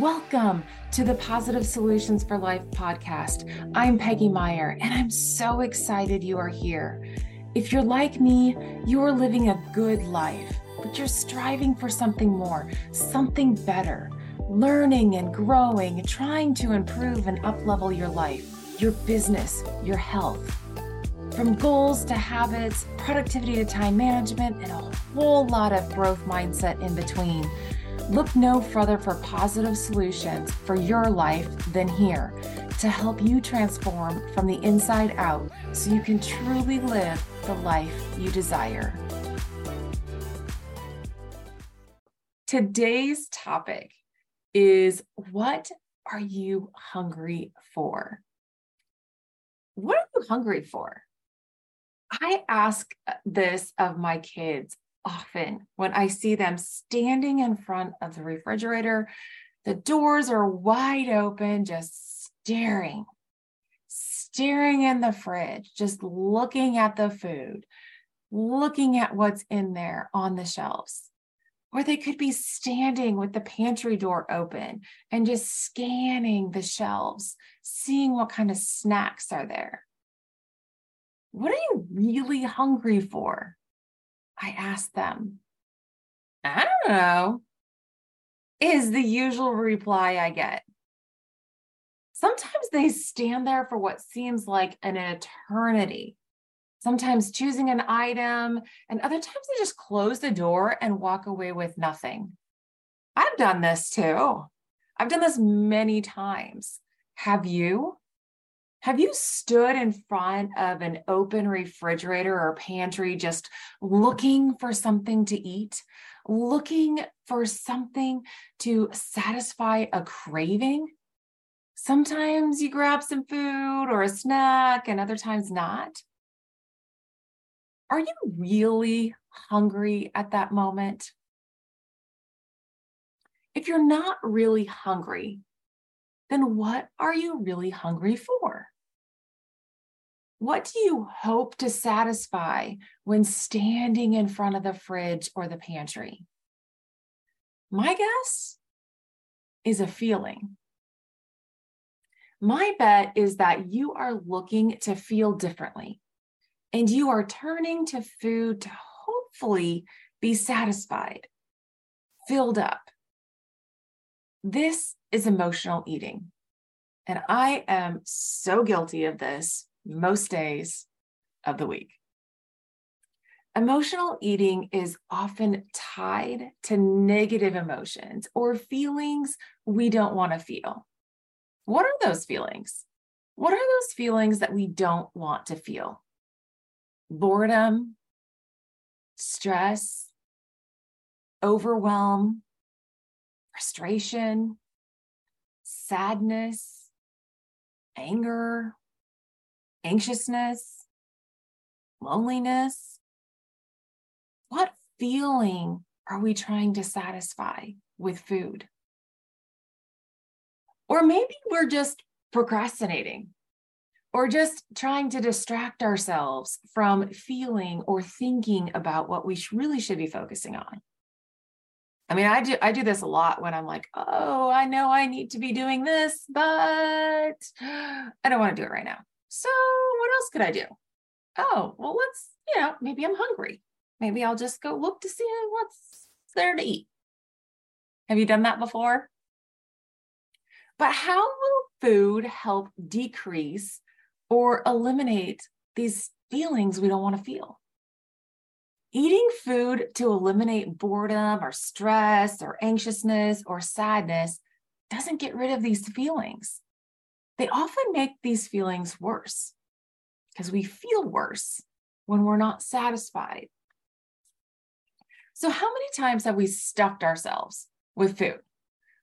Welcome to the Positive Solutions for Life podcast. I'm Peggy Meyer, and I'm so excited you are here. If you're like me, you are living a good life, but you're striving for something more, something better, learning and growing, trying to improve and uplevel your life, your business, your health. From goals to habits, productivity to time management, and a whole lot of growth mindset in between. Look no further for positive solutions for your life than here to help you transform from the inside out so you can truly live the life you desire. Today's topic is what are you hungry for? What are you hungry for? I ask this of my kids often when I see them standing in front of the refrigerator. The doors are wide open, just staring, staring in the fridge, just looking at the food, looking at what's in there on the shelves. Or they could be standing with the pantry door open and just scanning the shelves, seeing what kind of snacks are there. What are you really hungry for? I ask them. I don't know, is the usual reply I get. Sometimes they stand there for what seems like an eternity, sometimes choosing an item, and other times they just close the door and walk away with nothing. I've done this too. I've done this many times. Have you? Have you stood in front of an open refrigerator or pantry just looking for something to eat, looking for something to satisfy a craving? Sometimes you grab some food or a snack, and other times not. Are you really hungry at that moment? If you're not really hungry, then what are you really hungry for? What do you hope to satisfy when standing in front of the fridge or the pantry? My guess is a feeling. My bet is that you are looking to feel differently and you are turning to food to hopefully be satisfied, filled up. This is emotional eating. And I am so guilty of this most days of the week. Emotional eating is often tied to negative emotions or feelings we don't want to feel. What are those feelings? What are those feelings that we don't want to feel? Boredom, stress, overwhelm, frustration, sadness, anger, anxiousness, loneliness? What feeling are we trying to satisfy with food? Or maybe we're just procrastinating or just trying to distract ourselves from feeling or thinking about what we really should be focusing on. I mean, I do I do this a lot when I'm like, "Oh, I know I need to be doing this, but I don't want to do it right now." So, what else could I do? Oh, well, let's, you know, maybe I'm hungry. Maybe I'll just go look to see what's there to eat. Have you done that before? But how will food help decrease or eliminate these feelings we don't want to feel? Eating food to eliminate boredom or stress or anxiousness or sadness doesn't get rid of these feelings they often make these feelings worse because we feel worse when we're not satisfied. So, how many times have we stuffed ourselves with food?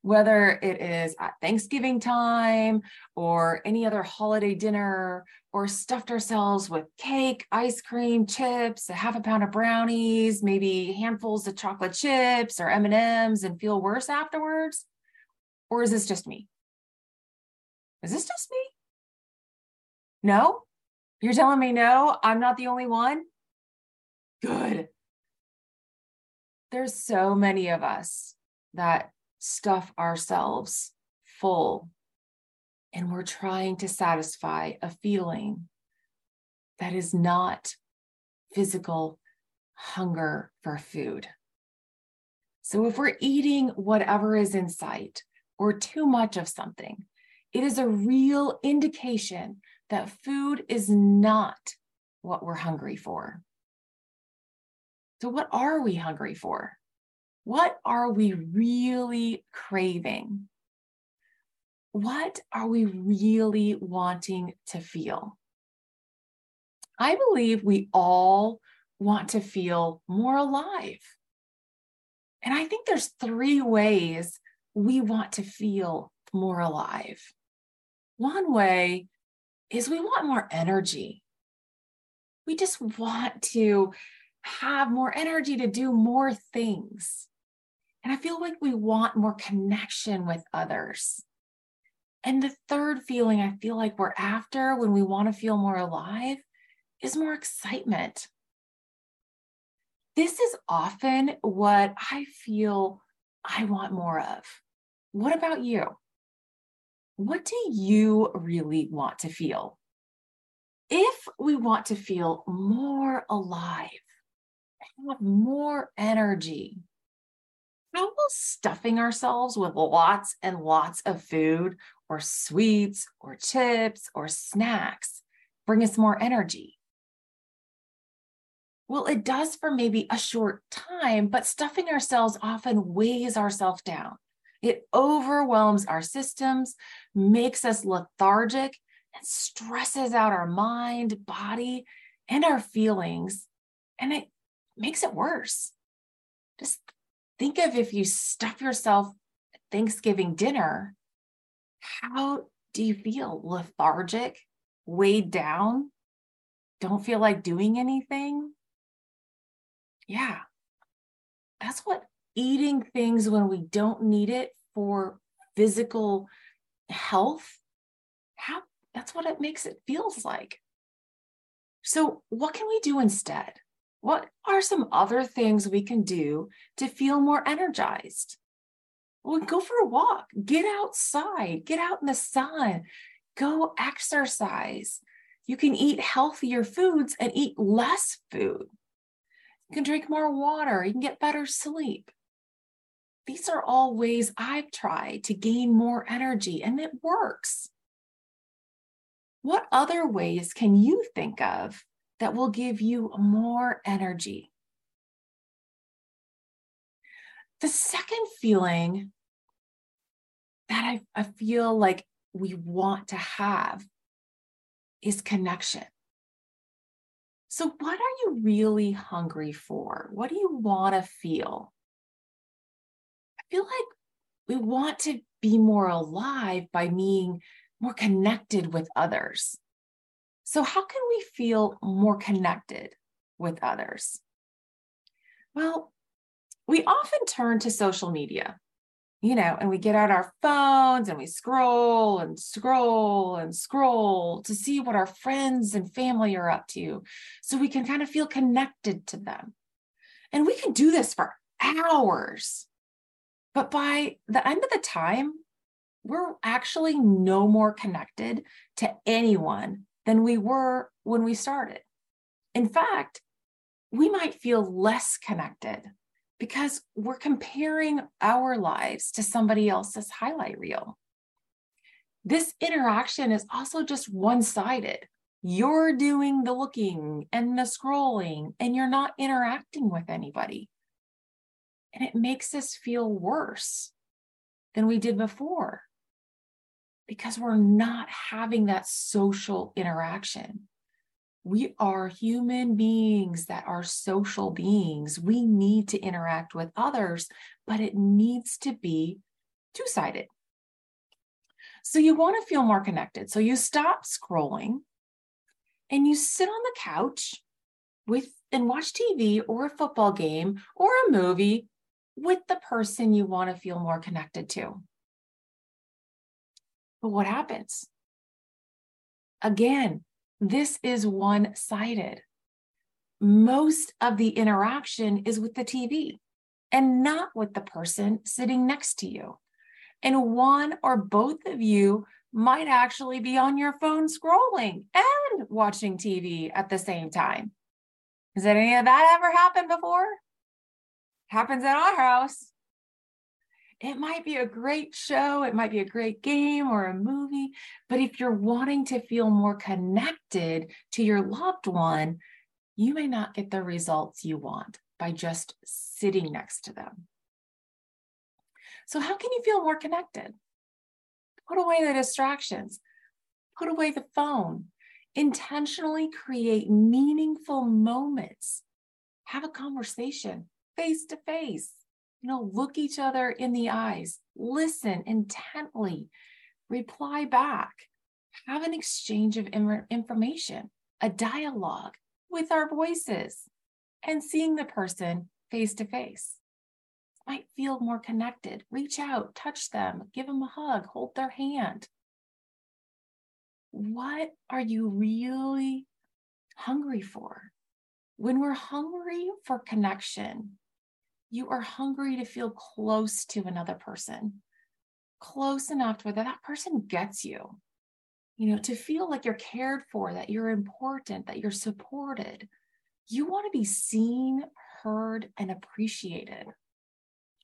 Whether it is at Thanksgiving time or any other holiday dinner, or stuffed ourselves with cake, ice cream, chips, a half a pound of brownies, maybe handfuls of chocolate chips or M&Ms and feel worse afterwards? Or is this just me? Is this just me? No? You're telling me no? I'm not the only one? Good. There's so many of us that stuff ourselves full and we're trying to satisfy a feeling that is not physical hunger for food. So, if we're eating whatever is in sight or too much of something, it is a real indication that food is not what we're hungry for. So, what are we hungry for? What are we really craving? What are we really wanting to feel? I believe we all want to feel more alive. And I think there's three ways we want to feel more alive. One way is we want more energy. We just want to have more energy to do more things. And I feel like we want more connection with others. And the third feeling I feel like we're after when we want to feel more alive is more excitement. This is often what I feel I want more of. What about you? What do you really want to feel? If we want to feel more alive, have more energy, how will stuffing ourselves with lots and lots of food or sweets or chips or snacks bring us more energy? Well, it does for maybe a short time, but stuffing ourselves often weighs ourselves down. It overwhelms our systems, makes us lethargic, and stresses out our mind, body, and our feelings. And it makes it worse. Just think of if you stuff yourself at Thanksgiving dinner, how do you feel? Lethargic, weighed down, don't feel like doing anything? Yeah. That's what eating things when we don't need it for physical health, how that's what it makes it feels like. So, what can we do instead? What are some other things we can do to feel more energized? Well, go for a walk, get outside, get out in the sun, go exercise. You can eat healthier foods and eat less food. You can drink more water, you can get better sleep. These are all ways I've tried to gain more energy, and it works. What other ways can you think of that will give you more energy. The second feeling that I, I feel like we want to have is connection. So, what are you really hungry for? What do you want to feel? I feel like we want to be more alive by being more connected with others. So, how can we feel more connected with others? Well, we often turn to social media, you know, and we get out our phones and we scroll and scroll and scroll to see what our friends and family are up to so we can kind of feel connected to them. And we can do this for hours. But by the end of the time, we're actually no more connected to anyone than we were when we started. In fact, we might feel less connected because we're comparing our lives to somebody else's highlight reel. This interaction is also just one sided. You're doing the looking and the scrolling, and you're not interacting with anybody. And it makes us feel worse than we did before because we're not having that social interaction. We are human beings that are social beings. We need to interact with others, but it needs to be two sided. So you want to feel more connected. So you stop scrolling and you sit on the couch with and watch TV or a football game or a movie with the person you want to feel more connected to. But what happens? Again, this is one sided. Most of the interaction is with the TV and not with the person sitting next to you. And one or both of you might actually be on your phone scrolling and watching TV at the same time. Has any of that ever happened before? Happens at our house. It might be a great show, it might be a great game or a movie, but if you're wanting to feel more connected to your loved one, you may not get the results you want by just sitting next to them. So, how can you feel more connected? Put away the distractions, put away the phone, intentionally create meaningful moments, have a conversation face to face. You know, look each other in the eyes, listen intently, reply back, have an exchange of information, a dialogue with our voices, and seeing the person face to face might feel more connected. Reach out, touch them, give them a hug, hold their hand. What are you really hungry for? When we're hungry for connection, you are hungry to feel close to another person, close enough to where that person gets you, you know, to feel like you're cared for, that you're important, that you're supported. You want to be seen, heard, and appreciated.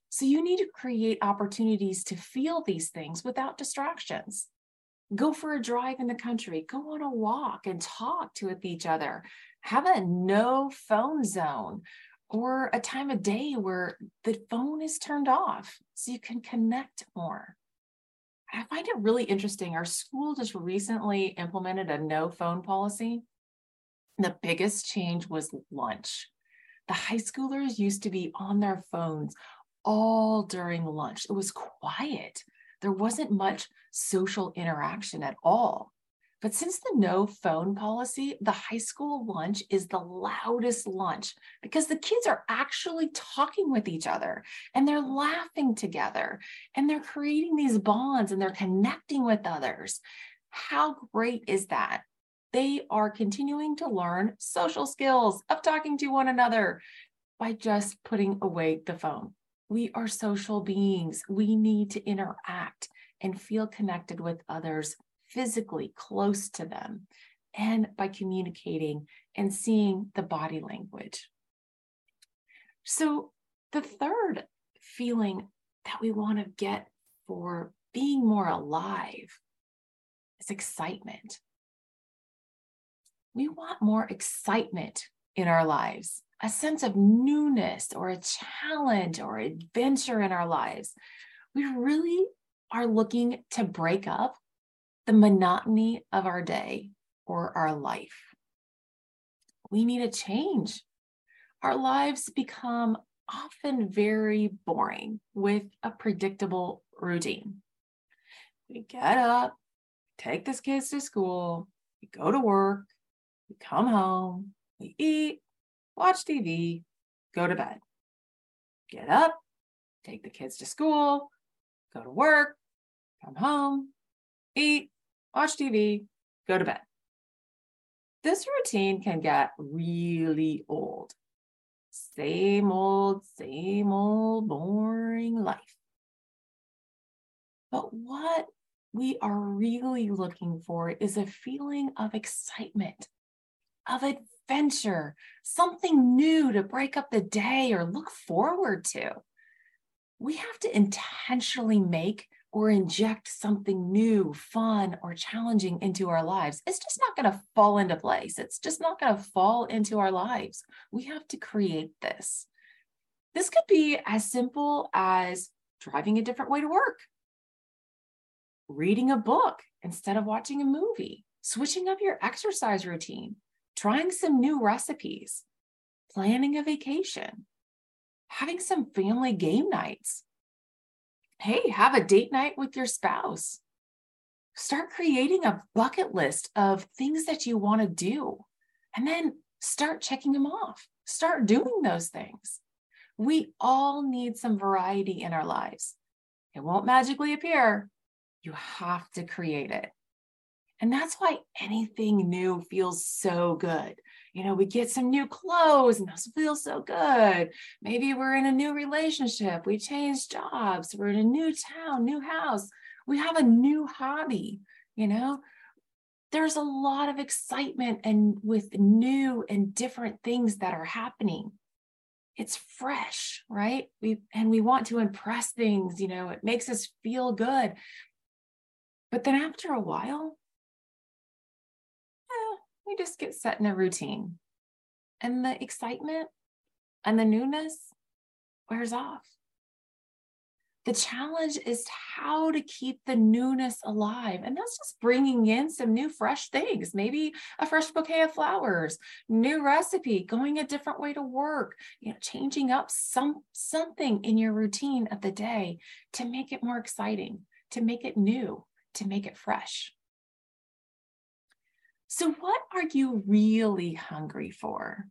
So you need to create opportunities to feel these things without distractions. Go for a drive in the country, go on a walk and talk to each other. Have a no phone zone or a time of day where the phone is turned off so you can connect more. I find it really interesting. Our school just recently implemented a no phone policy. The biggest change was lunch. The high schoolers used to be on their phones all during lunch. It was quiet. There wasn't much social interaction at all. But since the no phone policy, the high school lunch is the loudest lunch because the kids are actually talking with each other and they're laughing together and they're creating these bonds and they're connecting with others. How great is that? They are continuing to learn social skills of talking to one another by just putting away the phone. We are social beings. We need to interact and feel connected with others physically close to them and by communicating and seeing the body language. So, the third feeling that we want to get for being more alive is excitement. We want more excitement in our lives a sense of newness or a challenge or adventure in our lives. We really are looking to break up the monotony of our day or our life. We need a change. Our lives become often very boring with a predictable routine. We get up, take the kids to school, we go to work, we come home, we eat, watch TV, go to bed. Get up, take the kids to school, go to work, come home, eat, watch TV, go to bed. This routine can get really old. Same old, same old boring life. But what we are really looking for is a feeling of excitement, of adventure, something new to break up the day or look forward to. We have to intentionally make or inject something new, fun, or challenging into our lives. It's just not going to fall into place. It's just not going to fall into our lives. We have to create this. This could be as simple as driving a different way to work, reading a book instead of watching a movie, switching up your exercise routine, trying some new recipes, planning a vacation, having some family game nights. Hey, have a date night with your spouse. Start creating a bucket list of things that you want to do, and then start checking them off. Start doing those things. We all need some variety in our lives. It won't magically appear. You have to create it. And that's why anything new feels so good. You know, we get some new clothes and those feel so good. Maybe we're in a new relationship. We change jobs. We're in a new town, new house. We have a new hobby, you know. There's a lot of excitement and with new and different things that are happening. It's fresh, right? We and we want to impress things, you know, it makes us feel good. But then after a while, we just get set in a routine. And the excitement and the newness wears off. The challenge is how to keep the newness alive. And that's just bringing in some new, fresh things, maybe a fresh bouquet of flowers, new recipe, going a different way to work, you know, changing up some something in your routine of the day to make it more exciting, to make it new, to make it fresh. So, what are you really hungry for?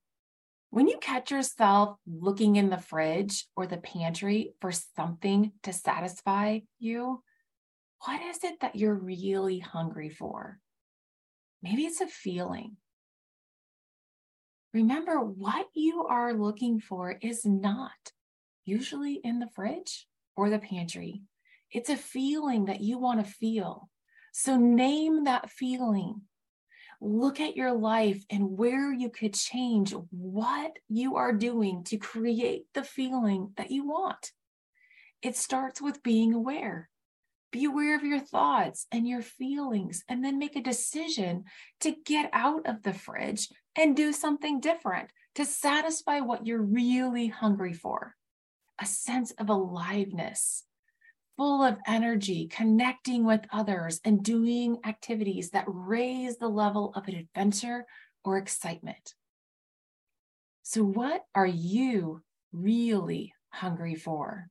When you catch yourself looking in the fridge or the pantry for something to satisfy you, what is it that you're really hungry for? Maybe it's a feeling. Remember, what you are looking for is not usually in the fridge or the pantry. It's a feeling that you want to feel. So name that feeling look at your life and where you could change what you are doing to create the feeling that you want. It starts with being aware. Be aware of your thoughts and your feelings, and then make a decision to get out of the fridge and do something different to satisfy what you're really hungry for a sense of aliveness, full of energy, connecting with others, and doing activities that raise the level of an adventure or excitement. So, what are you really hungry for?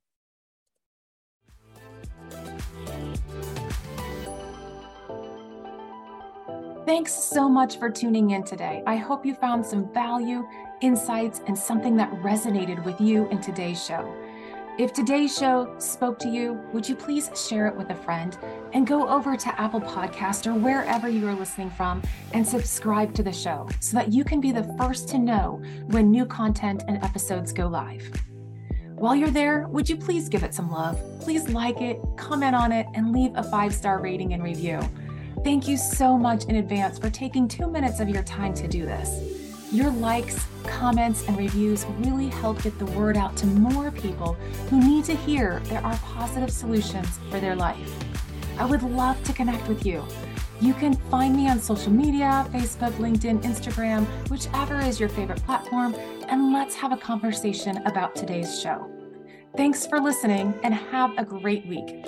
Thanks so much for tuning in today. I hope you found some value, insights, and something that resonated with you in today's show. If today's show spoke to you, would you please share it with a friend and go over to Apple Podcast or wherever you are listening from and subscribe to the show so that you can be the first to know when new content and episodes go live. While you're there, would you please give it some love? Please like it, comment on it, and leave a five star rating and review. Thank you so much in advance for taking two minutes of your time to do this. Your likes, comments, and reviews really help get the word out to more people who need to hear there are positive solutions for their life. I would love to connect with you. You can find me on social media Facebook, LinkedIn, Instagram, whichever is your favorite platform, and let's have a conversation about today's show. Thanks for listening and have a great week.